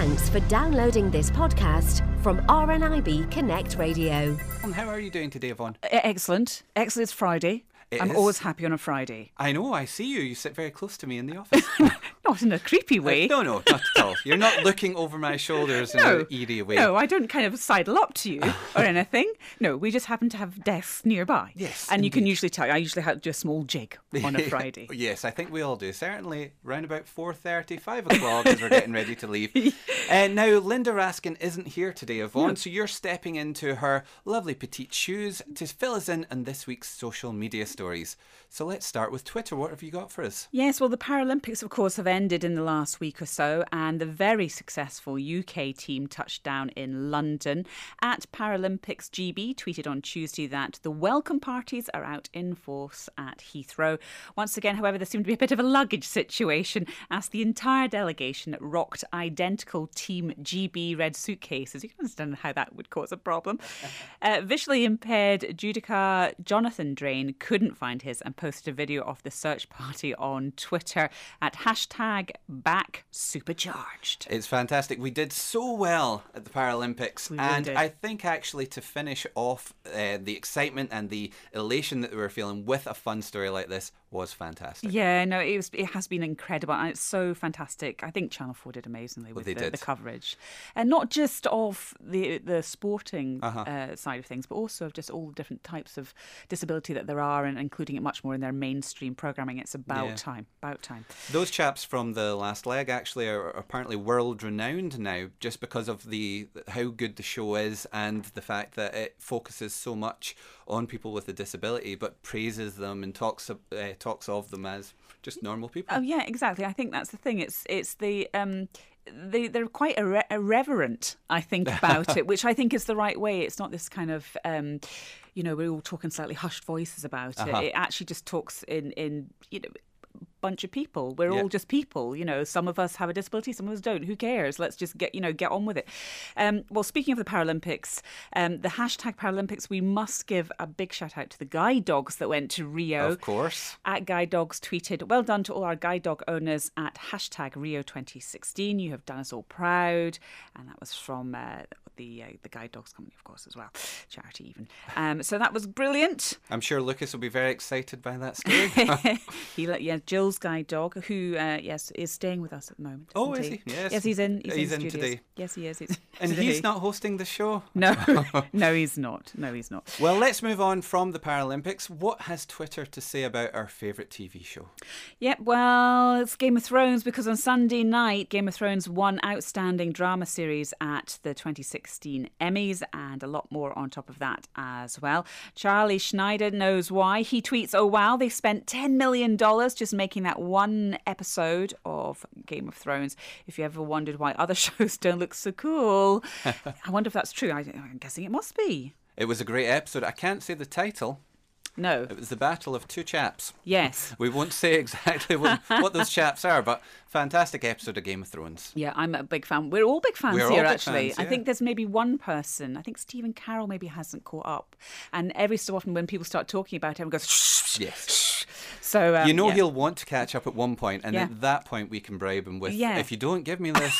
Thanks for downloading this podcast from RNIB Connect Radio. Um, How are you doing today, Yvonne? Excellent. Excellent. It's Friday. It I'm is. always happy on a Friday. I know, I see you. You sit very close to me in the office. Not in a creepy way. no, no, not at all. You're not looking over my shoulders in No. an eerie way. No, I don't kind of sidle up to you or anything. No, we just happen to have desks nearby. Yes, And you can usually tell. I usually have to do a small jig on a Friday. yes, I think we all do. Certainly round about 4.30, 5 o'clock as we're getting ready to leave. And uh, now, Linda Raskin isn't here today, Yvonne, so you're stepping into her lovely petite shoes to fill us in on this week's social media stories. So let's start with Twitter. What have you got for us? Yes, well, the Paralympics, of course, have ended in the last week or so, and the very successful UK team touched down in London. At Paralympics GB tweeted on Tuesday that the welcome parties are out in force at Heathrow. Once again, however, there seemed to be a bit of a luggage situation as the entire delegation rocked identical Team GB red suitcases. You can understand how that would cause a problem. Uh, visually impaired judoka Jonathan Drane couldn't find his and posted a video of the search party on Twitter at hashtag back supercharged. It's fantastic. We did so well at the Paralympics, We and did. I think actually to finish off uh, the excitement and the elation that we were feeling with a fun story like this was fantastic. Yeah, no, it was. It has been incredible, and it's so fantastic. I think Channel Four did amazingly with they the, the coverage, and not just of the the sporting Uh-huh. uh, side of things, but also of just all the different types of disability that there are, and including it much more in their mainstream programming. It's about Yeah. time. About time. Those chaps from the last leg actually are apparently world renowned now, just because of the how good the show is and the fact that it focuses so much on people with a disability, but praises them and talks of- uh, talks of them as just normal people. Oh yeah, exactly. I think that's the thing. It's it's the um they they're quite irre- irreverent. I think about it, which I think is the right way. It's not this kind of um you know we're all talking slightly hushed voices about Uh-huh. it. It actually just talks in in you know bunch of people we're Yeah. all just people you know some of us have a disability some of us don't who cares let's just get you know get on with it um, well speaking of the paralympics um, the hashtag paralympics we must give a big shout out to the guide dogs that went to rio Of course. at Guide Dogs tweeted, Well done to all our guide dog owners at hashtag Rio 2016. You have done us all proud. And that was from uh, the uh, the Guide Dogs Company, of course, as well. Charity, even. Um, so that was brilliant. I'm sure Lucas will be very excited by that story. he let, yeah, Jill's guide dog, who, uh, yes, is staying with us at the moment. Oh, is he? Yes. Yes, he's in. He's, He's in, in today. Yes, he is. He's and today. he's not hosting the show. No, no, he's not. No, he's not. Well, let's move on from the Paralympics. What has Twitter to say about our favourite TV show? Yeah, well, it's Game of Thrones because on Sunday night, Game of Thrones won Outstanding Drama Series at the 2016 Emmys, and a lot more on top of that as well. Charlie Schneider knows why. He tweets, Oh, wow, they spent $10 million just making that one episode of Game of Thrones. If you ever wondered why other shows don't look so cool, I wonder if that's true. I, I'm guessing it must be. It was a great episode. I can't say the title. No. It was the Battle of Two Chaps. Yes. We won't say exactly what, what those chaps are, but fantastic episode of Game of Thrones. Yeah, I'm a big fan. We're all big fans We're here, big actually. fans, I think there's maybe one person. I think Stephen Carroll maybe hasn't caught up. And every so often, when people start talking about him, goes. Shh. Yes. So um, You know yeah. he'll want to catch up at one point, and Yeah. at that point we can bribe him with, Yeah. if you don't give me this,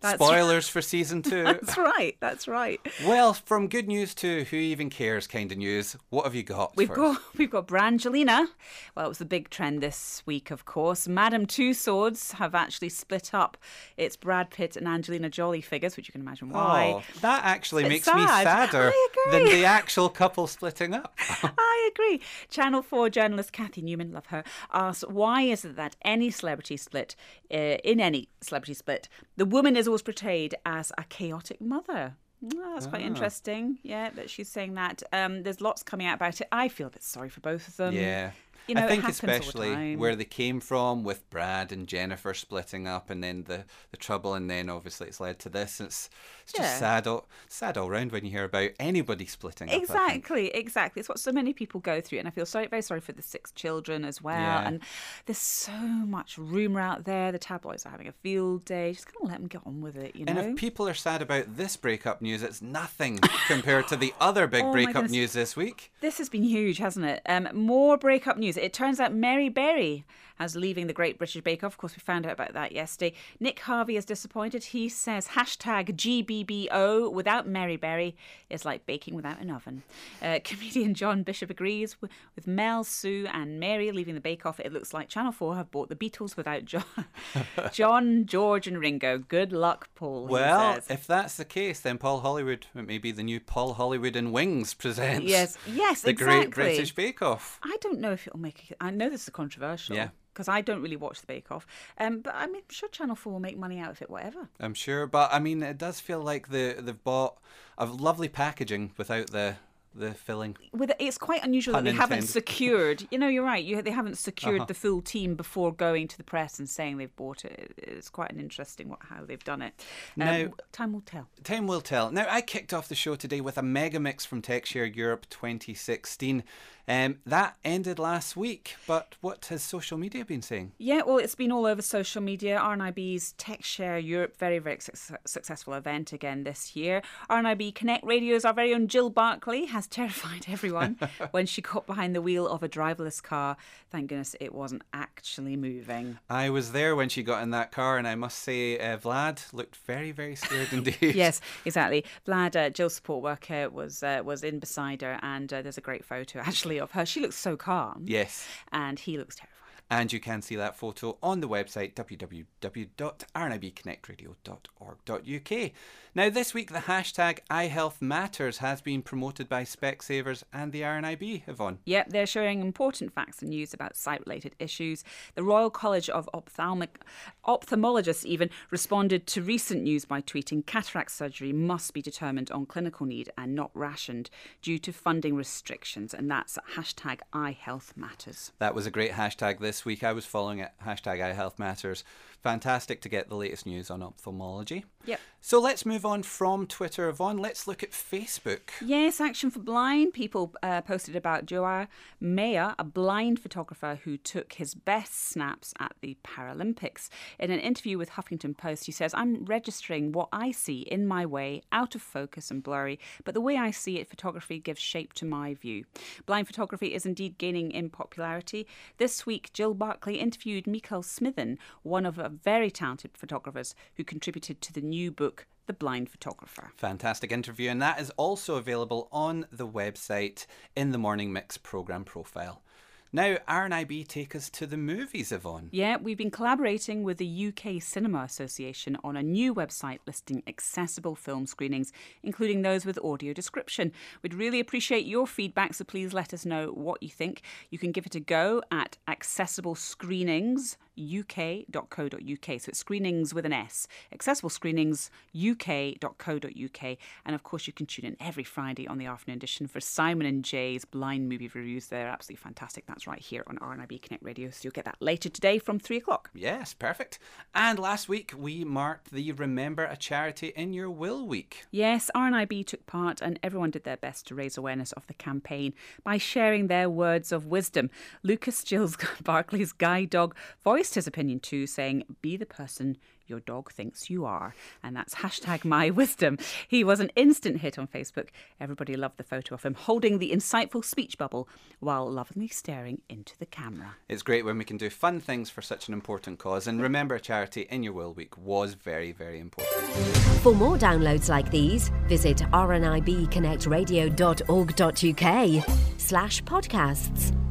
That's- spoilers for season two. That's right. That's right. well, from good news to who even cares kind of news, what have you got? We've for got we've got Brangelina. Well, it was the big trend this week, of course. Madame Tussauds have actually split up its Brad Pitt and Angelina Jolie figures, which you can imagine why. Oh, that actually It's makes me sadder than the actual couple splitting up. I agree. Channel 4 journalist Cathy Newman, love her, asked why is it that any celebrity split, uh, in any celebrity split, the woman is always portrayed as a chaotic mother? Oh, that's quite interesting. Yeah, that she's saying that. Um, there's lots coming out about it. I feel a bit sorry for both of them. Yeah. You know, I think happens all the especially where they came from with Brad and Jennifer splitting up and then the, the trouble and then obviously it's led to this. It's it's just Yeah. sad all sad all round when you hear about anybody splitting up. Exactly, exactly. It's what so many people go through, and I feel sorry, very sorry for the six children as well. Yeah. And there's so much rumour out there. The tabloids are having a field day. Just gonna let them get on with it, you know. And if people are sad about this breakup news, it's nothing compared to the other big Oh breakup news this week. This has been huge, hasn't it? Um, more breakup news. Is. It turns out Mary Berry as leaving the Great British Bake Off. Of course, we found out about that yesterday. Nick Harvey is disappointed. He says hashtag GBBO without Mary Berry is like baking without an oven. Uh, comedian John Bishop agrees with, with Mel, Sue, and Mary leaving the Bake Off. It looks like Channel 4 have bought the Beatles without John, John George, and Ringo. Good luck, Paul. Well, if that's the case, then Paul Hollywood, it may be the new Paul Hollywood and Wings presents. Yes, yes, the exactly. Great British Bake Off. I don't know if it'll make it. I know this is controversial. Yeah. Because I don't really watch the Bake Off, um, but I mean, I'm sure Channel Four will make money out of it, whatever. I'm sure, but I mean, it does feel like the they've bought a lovely packaging without the the filling. With it's quite unusual Pun that they haven't secured. You know, you're right. You, they haven't secured Uh-huh. the full team before going to the press and saying they've bought it. It's quite an interesting what, how they've done it. Um, Now- time will tell. Time will tell. Now, I kicked off the show today with a mega mix from TechShare Europe 2016. Um, that ended last week, but what has social media been saying? Yeah, well, it's been all over social media. RNIB's TechShare Europe, very, very suc successful event again this year. RNIB Connect Radio's our very own Jill Barkley has terrified everyone when she got behind the wheel of a driverless car. Thank goodness it wasn't actually moving. I was there when she got in that car, and I must say, uh, Vlad looked very, very scared indeed. yes, exactly. Vlad, uh, Jill's support worker, was uh, was in beside her, and uh, there's a great photo actually of her. She looks so calm, Yes. and he looks terrified. And you can see that photo on the website www.rnibconnectradio.org.uk. Now, this week, the hashtag EyeHealthMatters has been promoted by Specsavers and the RNIB, Yvonne. Yep, they're sharing important facts and news about sight related issues. The Royal College of Ophthalmic Ophthalmologists even responded to recent news by tweeting cataract surgery must be determined on clinical need and not rationed due to funding restrictions. And that's hashtag EyeHealthMatters. That was a great hashtag this week. I was following it, hashtag EyeHealthMatters. Fantastic to get the latest news on ophthalmology. Yep. So let's move on from Twitter, Yvonne. Let's look at Facebook. Yes, Action for Blind. People uh, posted about João Maia, a blind photographer who took his best snaps at the Paralympics. In an interview with Huffington Post, he says, I'm registering what I see in my way, out of focus and blurry, but the way I see it, photography gives shape to my view. Blind photography is indeed gaining in popularity. This week, Jill Barkley interviewed Mikael Smithen, one of a very talented photographers who contributed to the new book, The Blind Photographer. Fantastic interview, and that is also available on the website in the Morning Mix programme profile. Now, RNIB take us to the movies, Yvonne. Yeah, we've been collaborating with the UK Cinema Association on a new website listing accessible film screenings, including those with audio description. We'd really appreciate your feedback, so please let us know what you think. You can give it a go at accessible screenings uk.co.uk. So it's screenings with an S. Accessible screenings uk.co.uk. And of course, you can tune in every Friday on the afternoon edition for Simon and Jay's blind movie reviews. They're absolutely fantastic. That's right here on RNIB Connect Radio. So you'll get that later today from three o'clock. Yes, perfect. And last week we marked the Remember a Charity in Your Will week. Yes, RNIB took part and everyone did their best to raise awareness of the campaign by sharing their words of wisdom. Lucas Jill's Barclay's guide dog voiced his opinion too, saying, Be the person your dog thinks you are. And that's hashtag my wisdom. He was an instant hit on Facebook. Everybody loved the photo of him holding the insightful speech bubble while lovingly staring into the camera. It's great when we can do fun things for such an important cause. And Remember Charity in Your Will week was very, very important. For more downloads like these, visit rnibconnectradio.org.uk slash podcasts.